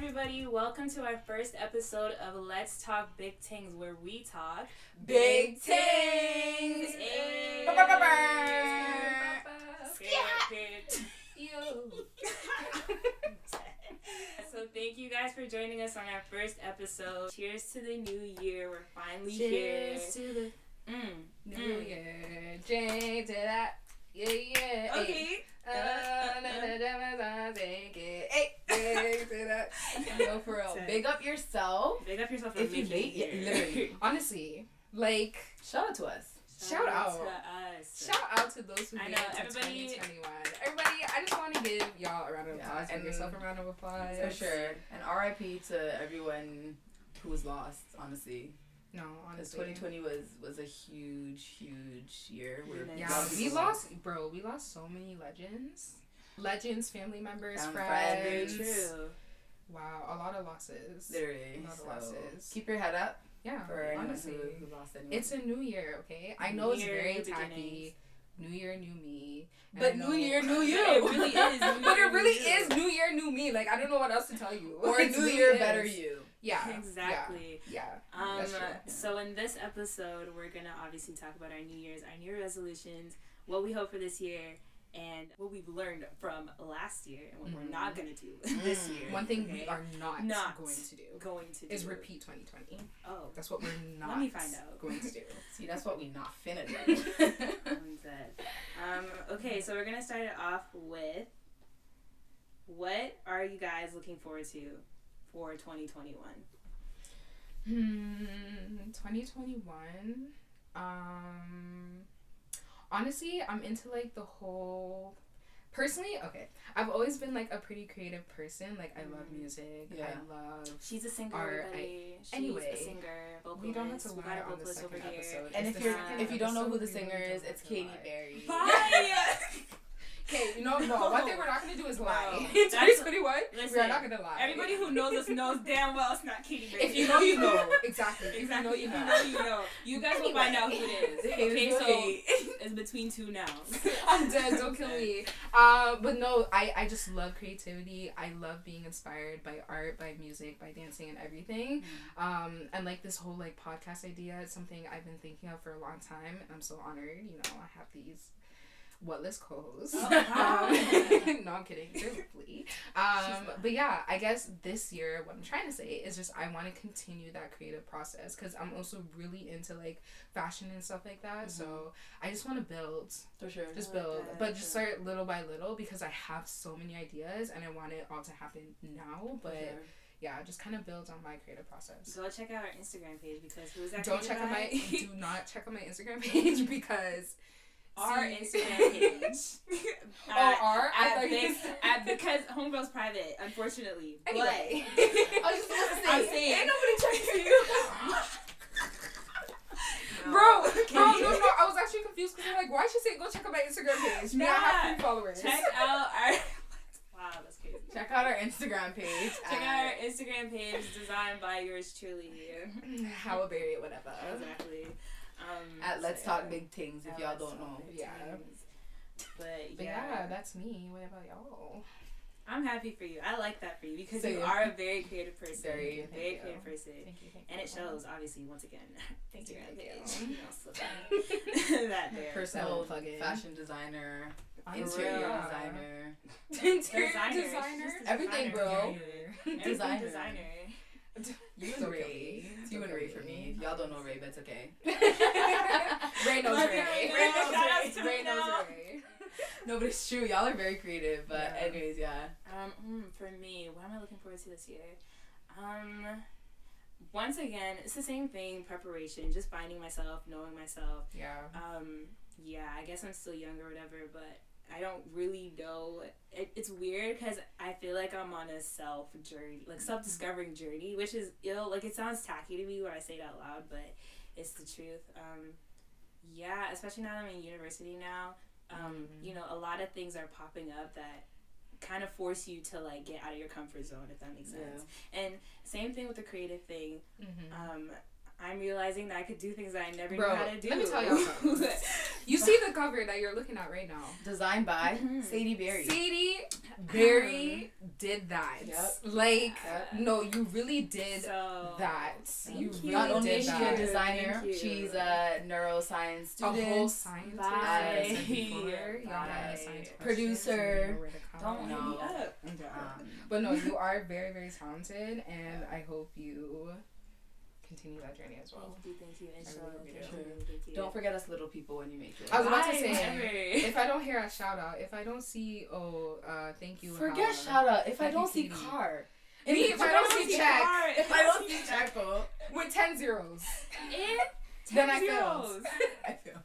everybody. Welcome to our first episode of Let's Talk Big Tings, where we talk Big Tings. Tings. So thank you guys for joining us on our first episode. Cheers to the new year. We're finally Cheers here. Cheers to the Mm. new Mm. year. Drink to that. Yeah, yeah. Hey. Okay. Uh, na, na, na, na, na, Drink it. Hey, drink to that. No, for real. Big up yourself. Big up yourself for If you making late, yeah, it here. literally. Honestly, like, Shout out to us. Shout out. to us. shout out to those who I made know, it to everybody- 2021. Everybody, I just want to give y'all a round of applause. Give and- yourself a round of applause. For sure. And RIP to everyone who was lost, honestly. No, Because honestly. 2020 was was a huge, huge year. Where Yeah, Yeah, a lot of we lost, bro. We lost so many legends, legends, family members, Found Very friends. true. Wow, a lot of losses. Literally. A lot of losses. keep your head up Yeah, for honestly, who, who lost anyone. it's a new year. Okay, I know New it's very new tacky. New year, new me. And but New Year, New You. It really is. New but Year, it really new you. is New Year, new me. Like I don't know what else to tell you. or It New Year, is. better you. Yeah, Exactly. Yeah, Um, That's true. so in this episode, we're gonna obviously talk about our New Year's, our New Year resolutions, what we hope for this year, and what we've learned from last year, and what we're not gonna do this Mm. year. One thing we are not, Not going to do going to is do repeat 2020. Oh, That's what we're not. Let me find out. Going to do. See, that's what we not finna do. Um, okay, so we're gonna start it off with what are you guys looking forward to for 2021? Hmm, 2021. Um, honestly, I'm into like the whole. Personally, okay, I've always been like a pretty creative person. Like I love Mm. music. Yeah. I love. She's a singer, Are- everybody. She's anyway, a singer, vocalist. We don't have to We lie got a on the vocalist over second here. episode. and It's if you're if you don't know who the singer is, it's have to Katy lie. Perry. Bye. Okay, you know, no, one thing we're not gonna do is lie. No, In that's- 2021, listen, we're not gonna lie. Everybody who knows us knows damn well it's not Katy Perry. if you know, you know. Exactly. Exactly. If you know, you If know. you know, you know. You guys will find out who it is. Okay, so it's between two nouns. I'm dead. Don't kill me. Uh, but no, I, I just love creativity. I love being inspired by art, by music, by dancing, and everything. Um, and like this whole like podcast idea is something I've been thinking of for a long time, and I'm so honored. You know, I have these whatless co-hosts. Oh, um, no, I'm kidding. They're. Um, but yeah, I guess this year, what I'm trying to say is just I want to continue that creative process because I'm also really into like fashion and stuff like that. So I just want to build For sure. just I like build but just start little by little because i have so many ideas and i want it all to happen now but sure. yeah just kind of build on my creative process Go check out our Instagram page because who's that? don't check on my do not check on my instagram page because our Instagram page. oh our at, you at because homegirl's private, unfortunately. anyway But I was just about say, I'm saying, ain't nobody checking you. bro bro no no i was actually confused because i'm like why she say go check out my instagram page nah. i have three followers check out our. Wow, that's crazy. Check out our Instagram page. Check out our Instagram page designed by yours truly. how a berry whatever Exactly. Um, at Let's so, Talk. Big Things if y'all don't know. Yeah. Things. But but yeah, yeah that's me what about y'all I'm happy for you. I like that for you because Same. you are a very creative person. Very, You're very you. creative person. thank you thank And you it shows, obviously, once again. Thank you, thank you. You that there. Personal plug in. fashion designer, I'm interior real. designer, interior Designer. designer She's just a Everything, designer. bro. Everything Designer. You and Ray. It's you and Ray for me. If y'all don't know Ray, that's okay. Ray knows Ray. Ray knows Shout Ray. to Ray Ray knows. Ray. no, but it's true. Y'all are very creative. But Yeah. anyways, yeah. Um, hmm, for me, what am I looking forward to this year? Um, once again, it's the same thing. Preparation, just finding myself, knowing myself. Yeah. Um, yeah, I guess I'm still young or whatever, but I don't really know. It, it's weird because I feel like I'm on a self journey, like self discovering journey, which is ill. Like it sounds tacky to me when I say it out loud, but it's the truth. Um, yeah, especially now that I'm in university now. Um, Mhm. you know, a lot of things are popping up that kind of force you to like get out of your comfort zone, if that makes sense. And same thing with the creative thing. Mm-hmm. Um, I'm realizing that I could do things that I never Bro, knew how to do. let me tell y'all. You see the cover that you're looking at right now. Designed by Mhm. Sadie Berry. Sadie Berry did that. Yep. Like, Yep. no, you really did So that. Thank you you. really Not only did is she that. a designer, she's a neuroscience student. a whole scientist. Bye. like before. Y'all have Bye. any science questions, Producer. you know where to come. don't No. hit me up. Um, But no, you are very, very talented, and I hope you continue that journey as well. Thank you, thank you, inshallah. really Thank do. you, thank you. don't forget us little people when you make it. I was about to say, ever. If I don't hear a shout out, if I don't see, oh, uh, thank you. Forget Hala. shout out. If I don't see TV. car. Me, if I don't see check, If I don't see Checo, with 10 zeros, And then I ten failed. zeros. I feel.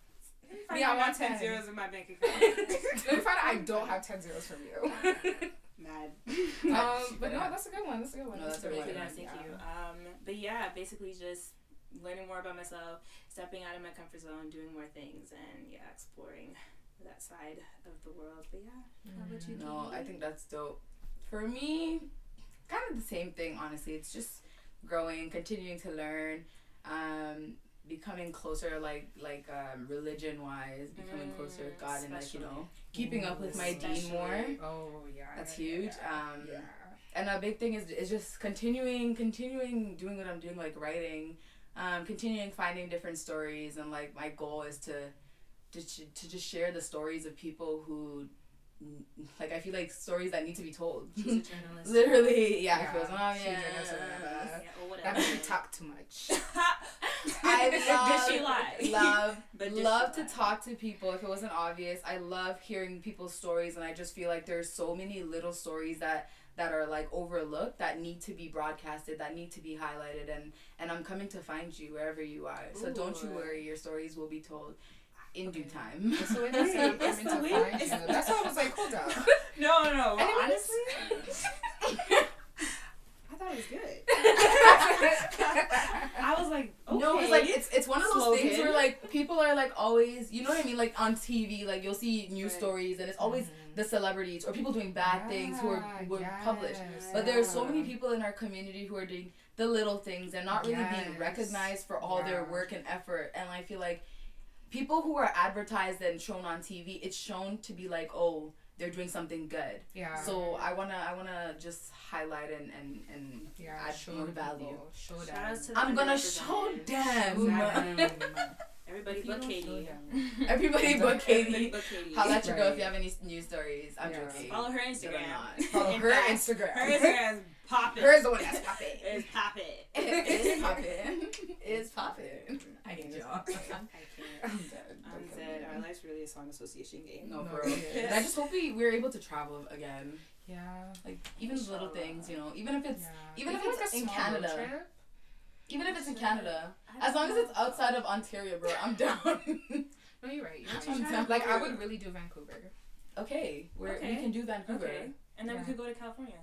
I Yeah, I got want 10 10. zeros in my bank account. Let me find out I don't have 10 zeros from you. Mad. um, but no, that's a good one. That's a good one. No, that's a good really good one. thank you. Um, but yeah, basically just learning more about myself, stepping out of my comfort zone, doing more things, and yeah, exploring that side of the world. But yeah, how about you? No, Katie? I think that's dope. For me, kind of the same thing, honestly. It's just growing, continuing to learn, um, becoming closer, like like um, religion wise, becoming closer with Mm, God, and like you know, keeping up with my dean more. Oh, yeah. That's huge. Yeah. Um, yeah. and a big thing is is just continuing continuing doing what I'm doing like writing um continuing finding different stories and like my goal is to to, to just share the stories of people who like I feel like stories that need to be told She's a journalist. literally yeah, Yeah, it feels oh, she's yeah. a journalist. Yeah, or That whatever. makes you talk too much. I love Did she lie? love But love to lie? talk to people if it wasn't obvious i love hearing people's stories and i just feel like there's so many little stories that that are like overlooked that need to be broadcasted that need to be highlighted and and i'm coming to find you wherever you are so don't you worry your stories will be told in due time That's the way they say I'm It's the to way- it's- That's why I was like, hold up. No, no, no. Well, Anyways. honestly, I thought it was good. I was like, okay. No, it's like it's it's one of those things where like people are like always, you know what I mean? Like on TV, like you'll see news Right. stories, and it's always Mhm. the celebrities or people doing bad things who are Yeah, were yes, published. But there are so many people in our community who are doing the little things and not really being recognized for all their work and effort. And I feel like people who are advertised and shown on TV, it's shown to be like, oh, they're doing something good. Yeah. So I wanna I wanna just highlight and and, and yeah, add show more value. people, Show Shout them. to the I'm gonna show underrepresented. them. Everybody If but Katie. show them. Everybody but Everybody Katie. but Katie. Holla at your girl if you have any news stories. I'm Yeah. joking. Follow her Instagram. Follow In her fact, Instagram. Her Instagram is popping. Hers the one that's popping. is popping. It's poppin'. It's poppin'. I hate y'all. I can't. I'm dead. I'm Don't dead. Our life's really a song association game. No, No, for real. And I just hope we we're able to travel again. Yeah. Like even the little things, you know. Even if it's yeah. even if it's like a in small road Canada. trip. even if it's in Canada, as long as it's outside of Ontario, bro, I'm down. No, you're right. You're I'm right. down. Like I would really do Vancouver. okay, we're, we can do Vancouver. Okay. And then Yeah. we could go to California.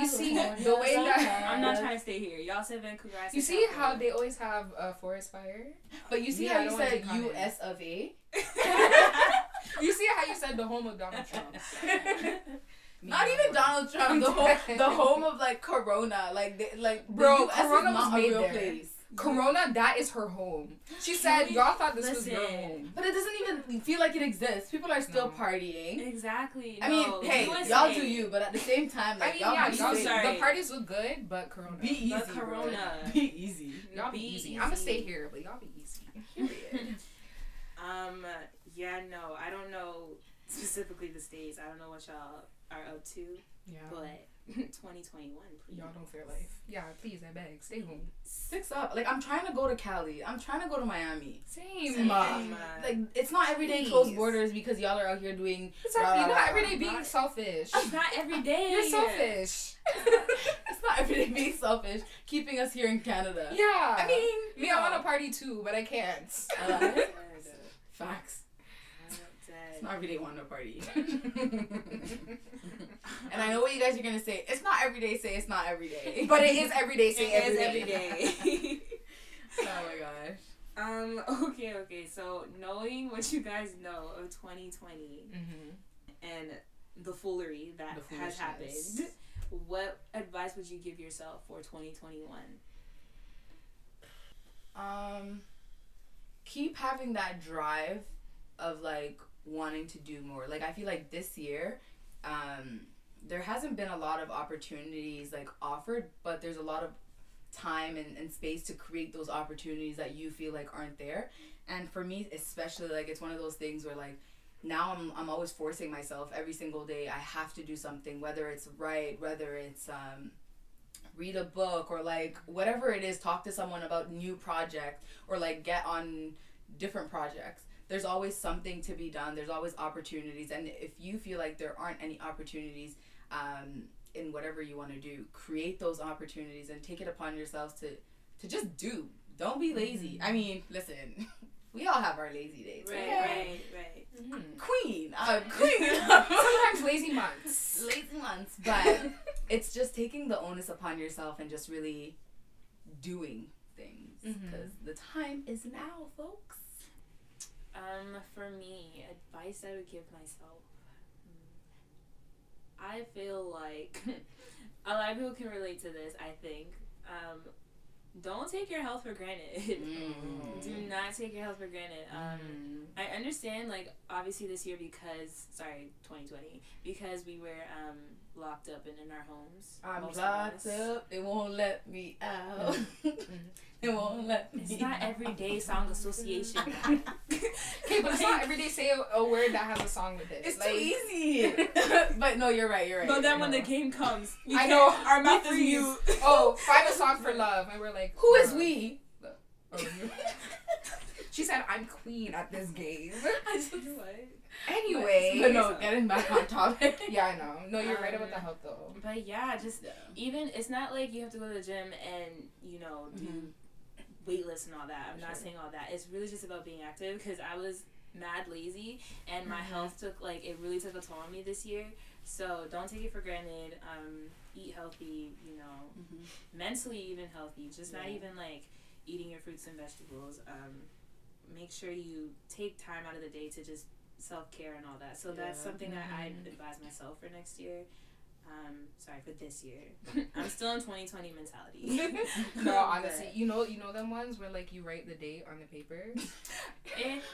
You see, the way that- I'm not trying to stay here. Y'all said Vancouver. I said You see how they always have a forest fire? But you see Yeah, how you said be. U.S. of A. You see how you said the home of Donald Trump? Not even Donald Trump. The home, the home of like Corona, like they, like Bro, the US Corona is was not a real there. place. Corona, that is her home. She said, Really? y'all thought this was your home. But it doesn't even feel like it exists. People are still No. partying. Exactly. I mean, hey, USA. y'all do you, but at the same time, I like mean, y'all yeah, y'all, safe. sorry. the parties look good, but Corona. Be easy, But bro. Corona. Be easy. Y'all be, Be easy. I'm gonna stay here, but y'all be easy. Period. Um. Yeah. No. I don't know specifically the states. I don't know what y'all are up to, Yeah. but 2021. Please. Y'all don't fear life. Yeah, please, I beg, stay home. Six up. Like I'm trying to go to Cali. I'm trying to go to Miami. Same. Same. Like it's not every day closed borders because y'all are out here doing. It's not, you're Rah, not rah, every day rah. being Not- selfish. It's not every day. You're selfish. it's not every day being selfish, keeping us here in Canada. Yeah. I mean, me, I want to party too, but I can't. Uh, facts. It's not every day want to party. and I know what you guys are gonna say. It's not every day. Say it's not every day. but it is every day. Say It every is day. every day. oh my gosh. um. Okay. Okay. So knowing what you guys know of 2020 Mm-hmm. and the foolery that The has happened, what advice would you give yourself for 2021? Um, keep having that drive of like wanting to do more. Like I feel like this year, um, there hasn't been a lot of opportunities like offered, but there's a lot of time and, and space to create those opportunities that you feel like aren't there. And for me especially like it's one of those things where like now I'm, I'm always forcing myself every single day i have to do something whether it's write whether it's um, read a book or like whatever it is talk to someone about new project or like get on different projects there's always something to be done. There's always opportunities. And if you feel like there aren't any opportunities um, in whatever you want to do create those opportunities and take it upon yourselves to to just do. Don't be lazy. I mean listen we all have our lazy days Right, okay? right, right. Mhm. queen. Uh, queen. Sometimes lazy months. lazy months. But it's just taking the onus upon yourself and just really doing things. Because the time is now folks Um, for me, advice I would give myself. hmm, I feel like a lot of people can relate to this. I think. Um, don't take your health for granted. Mm. Do not take your health for granted. Um, Mm. I understand, like, obviously this year because, sorry, 2020, because we were um, locked up and in our homes. I'm locked up. They won't let me out. they won't let me. It's not everyday song association. Okay, but it's not every day say a, a word that has a song with it. It's like, too easy. but no, you're right. You're right. But then you're when the game comes, we I know, our we mouth is freeze. mute. Oh, find a song for love, and we're like, who is we? oh, she said, "I'm queen at this game." I just what? Anyway, but no, getting back on topic. yeah, I know. No, you're right Um, about the health though. But yeah, just Yeah. even it's not like you have to go to the gym and you know do Mhm. Weightlifts and all that. I'm not Sure. saying all that. It's really just about being active because I was mad lazy and my Mhm. health took like it really took a toll on me this year. So don't take it for granted. Um, eat healthy. You know, Mhm. mentally even healthy. Just not even like eating your fruits and vegetables. Um, make sure you take time out of the day to just self care and all that. So that's Yeah. something that I advise myself for next year. Um, sorry for this year. I'm still in 2020 mentality. no, honestly, you know, you know them ones where like you write the date on the paper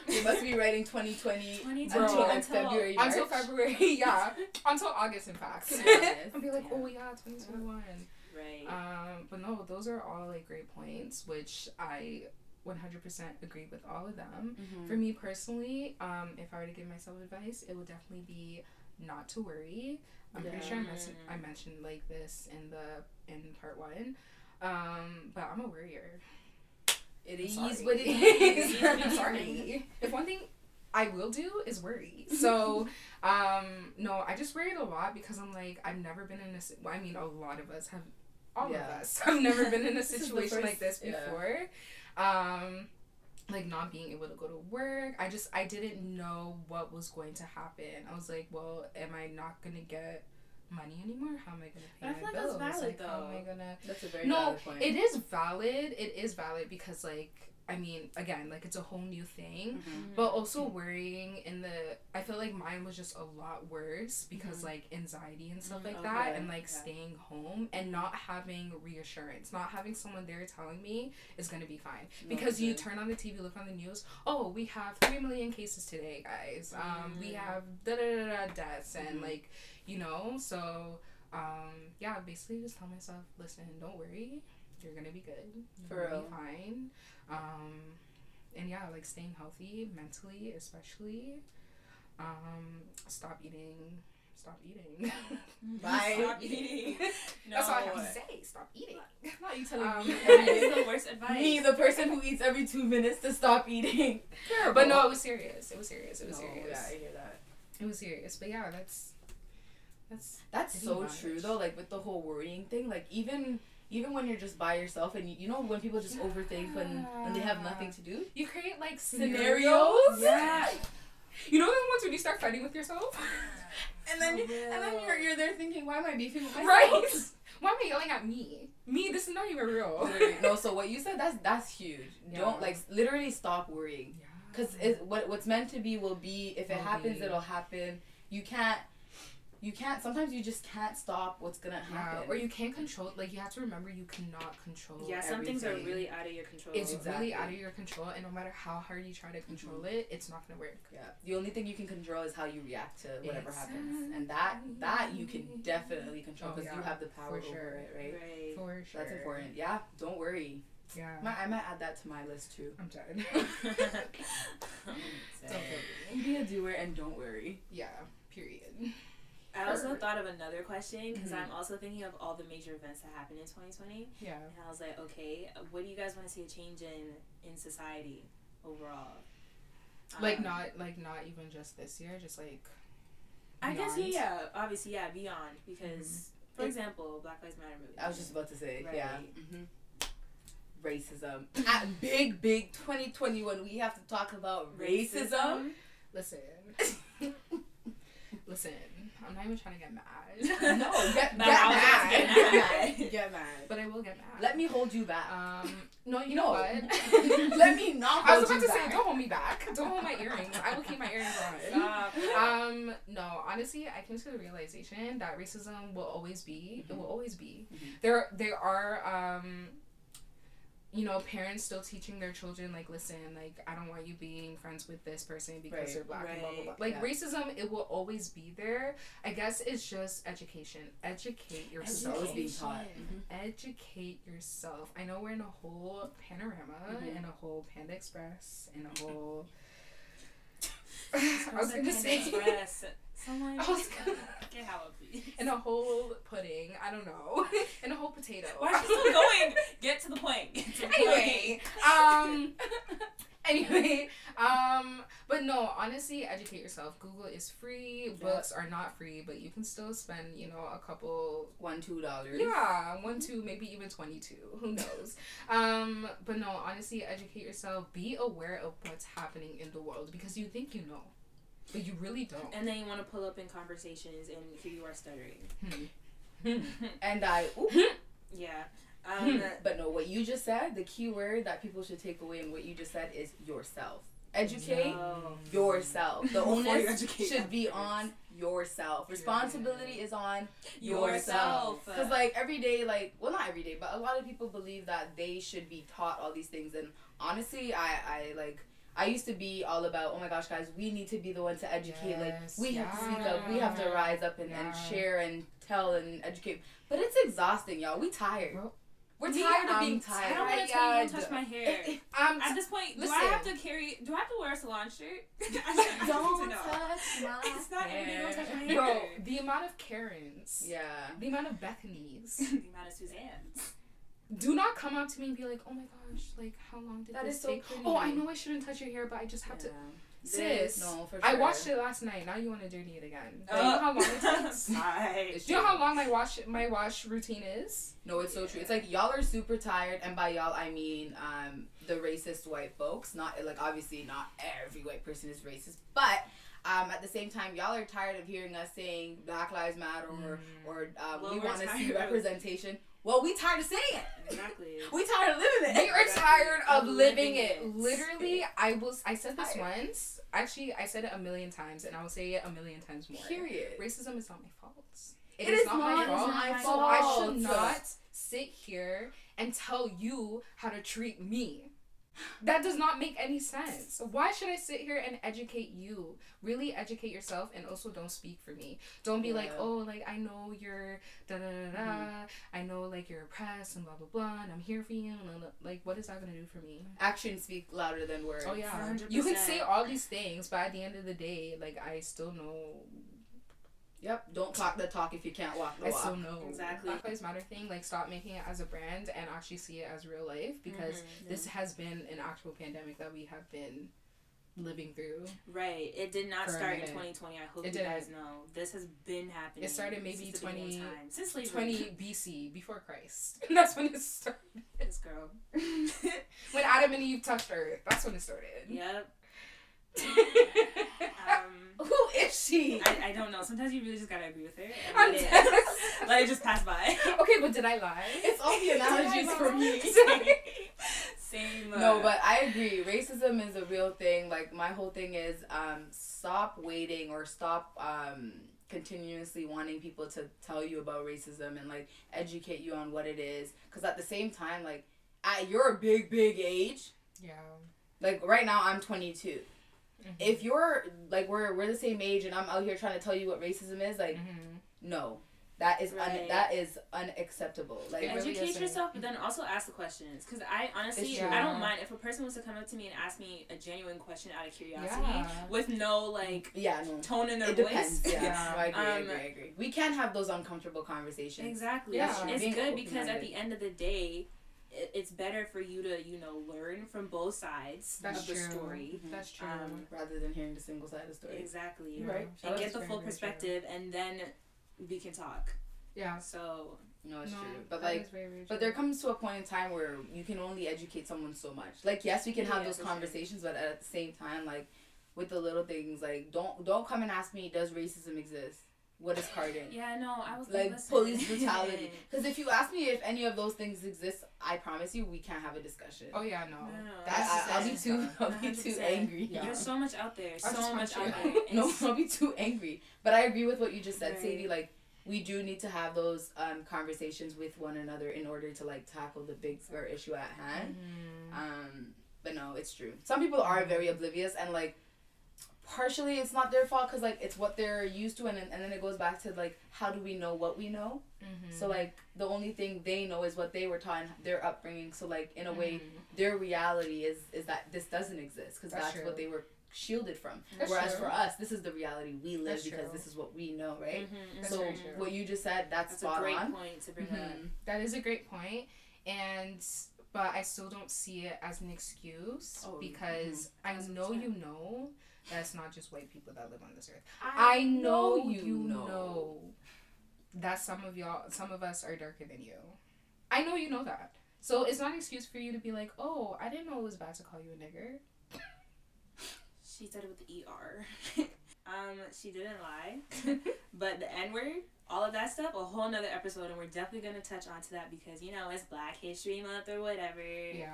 You must be writing 2020 2020 until until- February. until February. Yeah, until August, in fact. I'll be like, Yeah. oh yeah, 2021. right. Um, but no, those are all like great points, which I 100% agree with all of them. Mhm. For me personally, um, if I were to give myself advice, it would definitely be not to worry. I'm pretty sure I mentioned I mentioned like this in the in part one, um, but I'm a worrier. It is what it is. I'm sorry. If one thing I will do is worry. So, um, no, I just worried a lot because I'm like I've never been in a. Well, I mean, a lot of us have. All Yeah. of us have never been in a situation like this first- yeah. before. Um, like not being able to go to work. I just I didn't know what was going to happen. I was like, well, am I not gonna get money anymore? How am I gonna pay But I my feel like bills? that's valid, like, how am I though. gonna? That's a very No, valid point. It is valid. It is valid because like I mean, again, like it's a whole new thing. Mhm. But also worrying in the I feel like mine was just a lot worse because Mhm. like anxiety and stuff Mm, like that and like okay. staying home and not having reassurance, not having someone there telling me is gonna be fine. Because you turn on the TV, look on the news, oh, we have three million cases today, guys. Um, we have da da da da deaths and like, you know, so um, yeah, basically just tell myself, listen, don't worry, you're gonna be good. For You're real. be fine. Um, and yeah, like staying healthy mentally, especially. Um, stop eating. Stop eating. Bye. Stop eating. No. That's all I have to say. Stop eating. Not you telling Um, me That every is the worst advice. Me, the person who eats every two minutes to stop eating. Terrible. But no, it was serious. It was serious. It was No, serious. Yeah, I hear that. It was serious. But yeah, that's that's That's so much. true though. Like with the whole worrying thing, like even even when you're just by yourself and you, you know when people just overthink when when they have nothing to do. you create like Scenarios? scenarios. Yeah. You know the ones when you start fighting with yourself? And then For and then you're you're there thinking, why am I beefing with myself? right. Why am I yelling at me? Me, this is not even real. No, so what you said that's that's huge. Yeah. Don't like literally stop worrying. Because what what's meant to be will be. If it happens, it'll happen. You can't you can't. Sometimes you just can't stop what's gonna Yeah, happen. or you can't control. Like you have to remember, you cannot control. Yeah, some things are really out of your control. It's Exactly. really out of your control, and no matter how hard you try to mm-hmm. control it, it's not gonna work. yeah, the only thing you can control is how you react to whatever happens, and that that you can definitely control Oh, because you have the power for over sure. it, right? Right. For sure. That's important. Yeah, don't worry. Yeah. I might, I might add that to my list too. I'm done. Same. Be a doer and don't worry. yeah. Period. I also thought of another question because Mhm. I'm also thinking of all the major events that happened in 2020, Yeah. and I was like, okay, what do you guys want to see a change in in society overall? Like Um, not like not even just this year, just like. I guess yeah, beyond. obviously yeah, beyond because for It- example, Black Lives Matter movie. I was just about to say, yeah. Right. hmm Racism. At big, big 2021, we have to talk about racism. Listen. Listen. I'm not even trying to get mad. no, get, get No, I was mad. about to Get get mad. mad. Get mad. but I will get mad. Let me hold you back. Um. No, you No. know what? Let me not I was about to say, don't hold me back. Don't hold my earrings. I will keep my earrings on. Stop. Um, no, honestly, I came to the realization that racism will always be. It will always be. Mhm. There, there are, um, you know, parents still teaching their children like, listen, like, I don't want you being friends with this person because Right. they're black and blah blah blah. Right. Like Yeah. racism, it will always be there. I guess it's just education. Educate yourself. always being taught. Education. Mhm. Educate yourself. I know we're in a whole panorama, Mhm. in a whole Panda Express, in a whole. I I was gonna say. Express. Someone I was gonna- get how please. in a whole pudding. I don't know. in a whole potato. Why is she still going? Get to the point. Get to the anyway, um, anyway, um, but no, honestly, educate yourself. Google is free. Yeah. Books are not free, but you can still spend, you know, a couple. One, two dollars. Yeah, one, two, maybe even twenty-two. Who knows? um, but no, honestly, educate yourself. Be aware of what's happening in the world because you think you know, but you really don't. And then you want to pull up in conversations, and here you are stuttering. And I, yeah. Um, but no, what you just said, the key word that people should take away and what you just said is yourself. Educate no. yourself. The Before you onus should be on yourself. Responsibility is on yourself. Because like every day, like well, not every day, but a lot of people believe that they should be taught all these things. And honestly, I I like. I used to be all about, oh my gosh, guys, we need to be the one to educate. Yes, like, we have to speak up. We have to rise up and, and share and tell and educate. But it's exhausting, y'all. We tired. Bro, We're Me, tired of being I don't want to tell you don't touch my hair. Um, At this point, do I have to carry? Do I have to wear a salon shirt? Don't to touch my It's not. Don't touch my hair. hair. Bro, the amount of Karens, Yeah. the amount of Bethany's, the amount of Suzanne's. Do not come up to me and be like, "Oh my gosh, like how long did That this is so take?" pretty. Oh, I know I shouldn't touch your hair, but I just have to. Sis, no, for sure. I watched it last night. Now you want to dirty it again? Do you Uh, know how long it takes? Bye. Do you know how long my wash my wash routine is? No, it's so true. It's like y'all are super tired, and by y'all I mean um the racist white folks. Not like obviously not every white person is racist, but um at the same time y'all are tired of hearing us saying Black Lives Matter or or um, Well, we want to see tired of- representation. Well, we tired of saying it. Exactly. We tired of living it. We are tired of Of living living it. it. Literally, I was I said this Tired. once. Actually, I said it a million times, and I will say it a million times more. Period. Racism is not my fault. It is not, not my fault. not my So I should not sit here and tell you how to treat me. That does not make any sense. Why should I sit here and educate you? Really educate yourself and also don't speak for me. Don't be like, oh, like I know you're da da da da. Mm-hmm. I know like you're oppressed and blah blah blah, and I'm here for you. And blah, blah. like, what is that gonna do for me? Actions speak louder than words. Oh yeah, 100%. you can say all these things, but at the end of the day, like I still know Yep. Don't talk the talk if you can't walk the I walk. still know Exactly. Black Lives Matter thing. Like, stop making it as a brand and actually see it as real life because Mhm. this has been an actual pandemic that we have been living through. Right. It did not start in 2020. I hope It you guys didn't. know. This has been happening. It started maybe since 20, time. Since 20 BC, before Christ. That's when it started. This girl. When Adam and Eve touched Earth. That's when it started. yep. Um, Who is she? I, I don't know. Sometimes you really just gotta agree with her. And I'm let, dead. it, let it just pass by. okay, but did I lie? It's all the analogies for me. Same. uh, No, but I agree. Racism is a real thing. Like my whole thing is um stop waiting or stop um continuously wanting people to tell you about racism and like educate you on what it is because at the same time like at your big big age Yeah. like right now i'm 22 Mm-hmm. if you're like we're we're the same age and i'm out here trying to tell you what racism is like Mhm. no that is un- Right. that is unacceptable like It really Educate isn't. yourself, but then also ask the questions. Because I honestly, I don't mind if a person wants to come up to me and ask me a genuine question out of curiosity Yeah. with no like yeah no tone in their it voice. depends yeah, Yeah. No, I agree, I Um, agree i agree we can have those uncomfortable conversations Exactly. Yeah. It's Being good because at the end of the day, it, it's better for you to you know learn from both sides That's of the true. story. That's true. Um, rather than hearing the single side of the story Exactly. Yeah. right. That And get the full very true. perspective, and then we can talk. Yeah. So no it's No, true but like is very, very But there comes to a point in time where you can only educate someone so much. Like yes, we can have those for sure. conversations, but at the same time, like with the little things, like don't don't come and ask me, does racism exist? What is carding? yeah, no, I was Like listen. police brutality. Because if you ask me if any of those things exist, I promise you we can't have a discussion. Oh yeah, no. No, no, That, I, I'll be too I'll be too angry. Yeah. There's so much out there. So just much out there. no, It's- I'll be too angry. But I agree with what you just said, Right. Sadie. Like we do need to have those um, conversations with one another in order to like tackle the big issue at hand. Mhm. Um, but no, it's true. Some people are very oblivious and like partially it's not their fault because like it's what they're used to and, and then it goes back to like how do we know what we know Mhm. so like the only thing they know is what they were taught in their upbringing so like in a way Mhm. their reality is is that this doesn't exist because That's that's, what they were shielded from That's whereas true. for us this is the reality we live That's because true. this is what we know right Mhm, so what you just said that's, That's a spot great on point to bring up. Mhm. That is a great point, and but I still don't see it as an excuse Oh, because I know you know that it's not just white people that live on this earth. I know you know that some of y'all, some of us are darker than you. I know you know that. So it's not an excuse for you to be like, oh, I didn't know it was bad to call you a nigger. She said it with the ER. um, she didn't lie. but the N word, all of that stuff, a whole nother episode, and we're definitely gonna touch onto that because you know it's Black History Month or whatever. Yeah.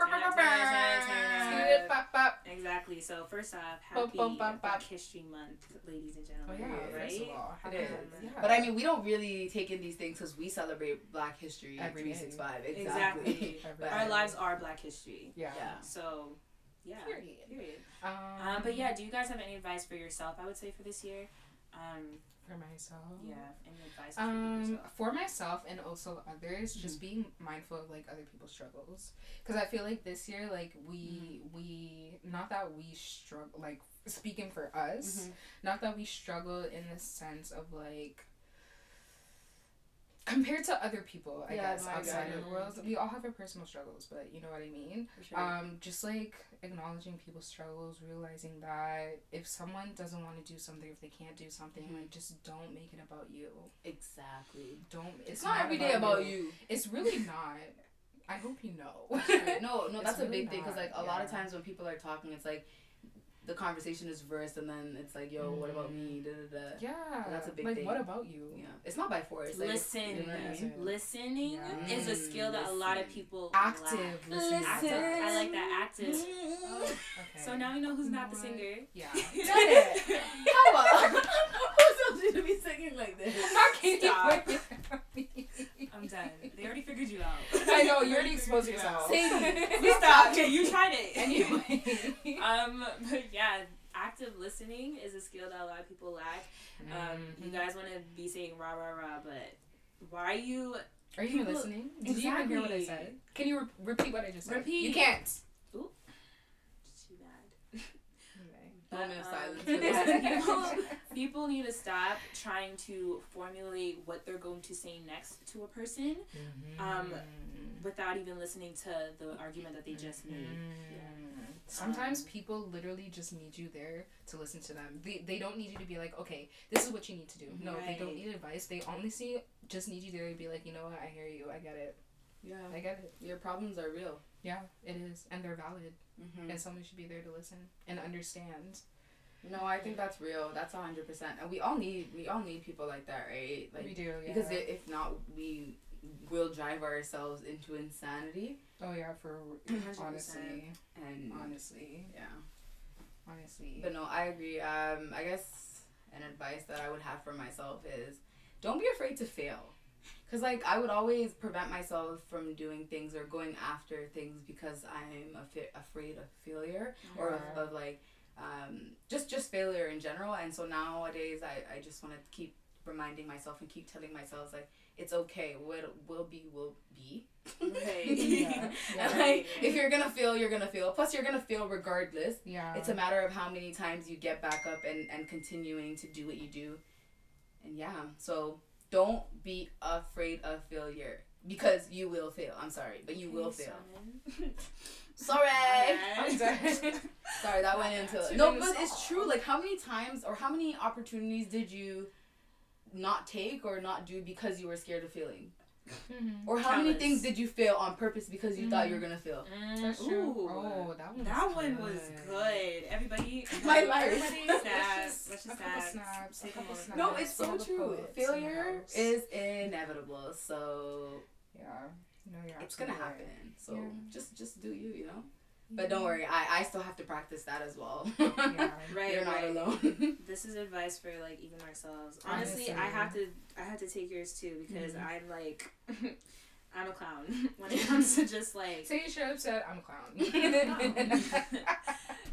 Turn up, turn up, turn up, turn up. Bop, bop. Exactly. So first off, Bum, happy bum, bum, Black bum. History Month, ladies and gentlemen. Oh gentlemen. yeah, right? first of all, It happy is. Month, yeah. But I mean, we don't really take in these things because we celebrate Black History Every day. 365. Exactly. Exactly. Every Our lives are Black History. yeah. Yeah. So, yeah. Period. Period. Um, Um, but yeah, do you guys have any advice for yourself? I would say for this year. Um, for myself. yeah, any advice for Um, yourself? for myself and also others, just being mindful of like other people's struggles, because I feel like this year, like we we not that we struggle, like speaking for us, Mhm. not that we struggle in the sense of like compared to other people, I Yeah, guess outside of the world, we all have our personal struggles, but you know what I mean. Sure. Um, just like acknowledging people's struggles, realizing that if someone doesn't want to do something, if they can't do something, Mhm. like just don't make it about you. exactly. Don't. It's, It's, not, every day about you. It's really not. I hope you know. no, no, that's a big thing because like a lot of times when people are talking, it's like the conversation is versed and then it's like, yo, what about me? Da, da, da. yeah, That's a big like, thing. what about you? Yeah, it's not by force. Like, Listen. You know what I mean? Listening Yeah. is a skill that a lot of mm. Listen. people Active lack. listening. Active. I like that active. Oh, okay. So now we know who's not the singer. Yeah. it. How about? Who told you to be singing like this? Stop. Done. They already figured you out. I know, you already exposed yourself. Sadie, We stop. Okay, you tried it. anyway. Um, but yeah, active listening is a skill that a lot of people lack. Um, you Mhm. guys want to be saying rah rah rah, but why are you Are you even people- listening? Did you even hear what I said? Can you re- repeat what I just said? Repeat. You can't. too bad? Moment of um, silence. people, people need to stop trying to formulate what they're going to say next to a person Um, without even listening to the argument that they just made. Mm. Sometimes Um, people literally just need you there to listen to them. They, they don't need you to be like, okay, this is what you need to do. No, they don't need advice. They honestly just need you there to be like, you know what, I hear you, I get it, yeah, I get it. your problems are real. Yeah, it is, and they're valid, Mm-hmm. and someone should be there to listen and understand. No, I think that's real. That's a hundred percent, and we all need we all need people like that, right? Like we do, yeah. because if not, we will drive ourselves into insanity. oh yeah, for 100%. honestly, And honestly, yeah, honestly. but no, I agree. Um, I guess and advice that I would have for myself is don't be afraid to fail. Cause like I would always prevent myself from doing things or going after things because I'm afi- afraid of failure or of, of like um, just just failure in general. And so nowadays I, I just want to keep reminding myself and keep telling myself like it's okay. What will be will be. Right. Yeah. and like if you're gonna fail, you're gonna fail. Plus you're gonna fail regardless. Yeah. It's a matter of how many times you get back up and, and continuing to do what you do. And yeah, so don't be afraid of failure because you will fail. I'm sorry, but you will fail. Sorry. I'm. Sorry, that went into Two No, but it's true. Like how many times or how many opportunities did you not take or not do because you were scared of failing? Mhm. Or how many things did you fail on purpose because you thought you were gonna fail? That's true. Ooh. Oh, that one. That was one good. was good. Everybody, My life. Everybody, Let's snap. just- Let's a just couple snap. snaps, a Take a couple snaps. No, it's so true. poet in the Failure is inevitable, so Yeah. No, you're it's gonna absolutely happen. So Yeah. just just do you, you know. But don't worry, I I still have to practice that as well. Yeah. Right, You're not right. alone. This is advice for like even ourselves. Honestly, Honestly. I have to I have to take yours too because Mhm. I'm like I'm a clown when it comes to just like So you show up said, I'm a clown.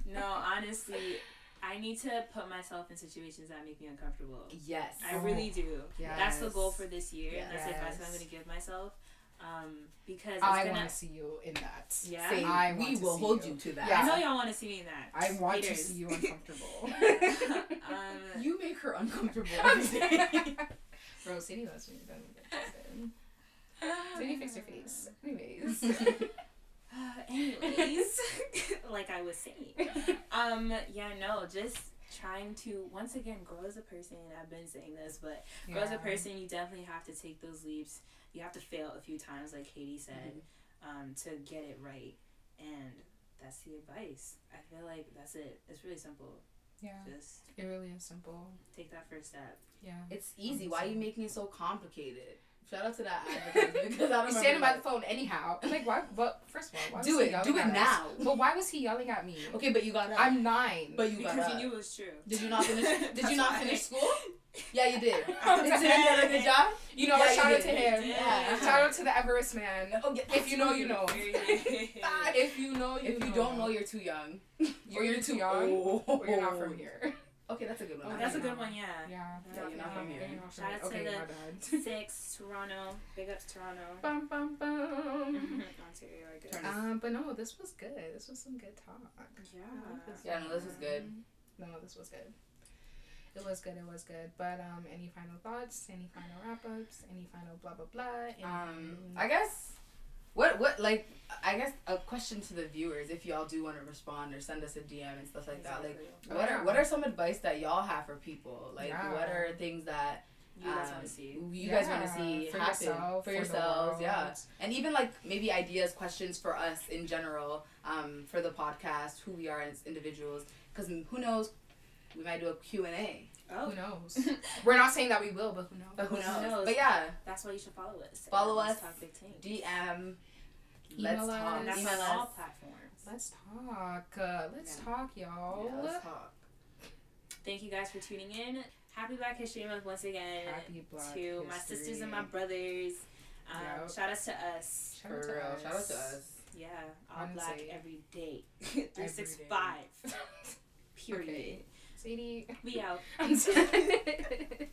no, honestly, I need to put myself in situations that make me uncomfortable. yes. I really do. Yes. That's the goal for this year. Yes. That's the advice I'm going to give myself. Um, because it's I gonna. want to see you in that. Yeah. Same. I we will hold you. you to that. Yeah. I know y'all want to see me in that. I want to see you uncomfortable. um, You make her uncomfortable. Bro, Sadie loves me. Don't get twisted. Sadie, fix your face. Anyways. Uh, anyways, like I was saying, um, yeah, no, just trying to once again grow as a person. I've been saying this, but grow as a person, you definitely have to take those leaps. You have to fail a few times, like Katie said, um, to get it right. And that's the advice. I feel like that's it. It's really simple. Yeah. Just It really is simple. take that first step. Yeah. it's easy. Why are you making it so complicated? Shout out to that advertisement because I don't He's remember standing by the phone anyhow. I'm like, why? But first of all, why Do was he it. yelling Do it at us? now. But why was he yelling at me? Okay, but you got up. I'm nine. but you got because up. you knew it was true. Did you not finish? Did you not why. finish school? Yeah, you did. Did you did a good job? You know, Yeah, you shout out to him. You. Yeah. Shout out to the Everest man. Oh, yeah, If you know, you know. If you know, you If you know. don't know, you're too young. Or you're too young, old. or you're not from here. Okay, that's a good one. Oh, that's a good one, yeah. Yeah. Yeah, you're not from here. You're Shout out to okay, the- my bad. Six, Toronto. Big ups, Toronto. Bum, bum, bum. Ontario, I guess. Um, but no, this was good. This was some good talk. Yeah. Yeah, no, this was good. No, this was good. It was good. It was good. But um, any final thoughts? Any final wrap ups? Any final blah blah blah? Any- Um, I guess what what like I guess a question to the viewers if y'all do want to respond or send us a DM and stuff like that. Like, Exactly. what are what are some advice that y'all have for people? Like, Yeah. what are things that you guys um, want to see? you guys want to see for happen yourself, for the yourselves? yeah, and even like maybe ideas, questions for us in general, um, for the podcast, who we are as individuals. Because who knows, we might do a Q and A. Oh, Who knows? We're not saying that we will, but who knows? But who Who knows? knows? But yeah, that's why you should follow us. Follow Let's. Talk Big Team. DM. Email let's talk. us. That's Email on all platforms. Let's talk. Uh, let's Yeah. talk, y'all. Yeah, let's talk. Thank you guys for tuning in. Happy Black History Month once again Happy Black to my sisters and my brothers. Um, Yep. Shout out to us. Shout out to real. us. Shout out to us. Yeah, all black every day. 365. Period. Okay. Sadie. We out.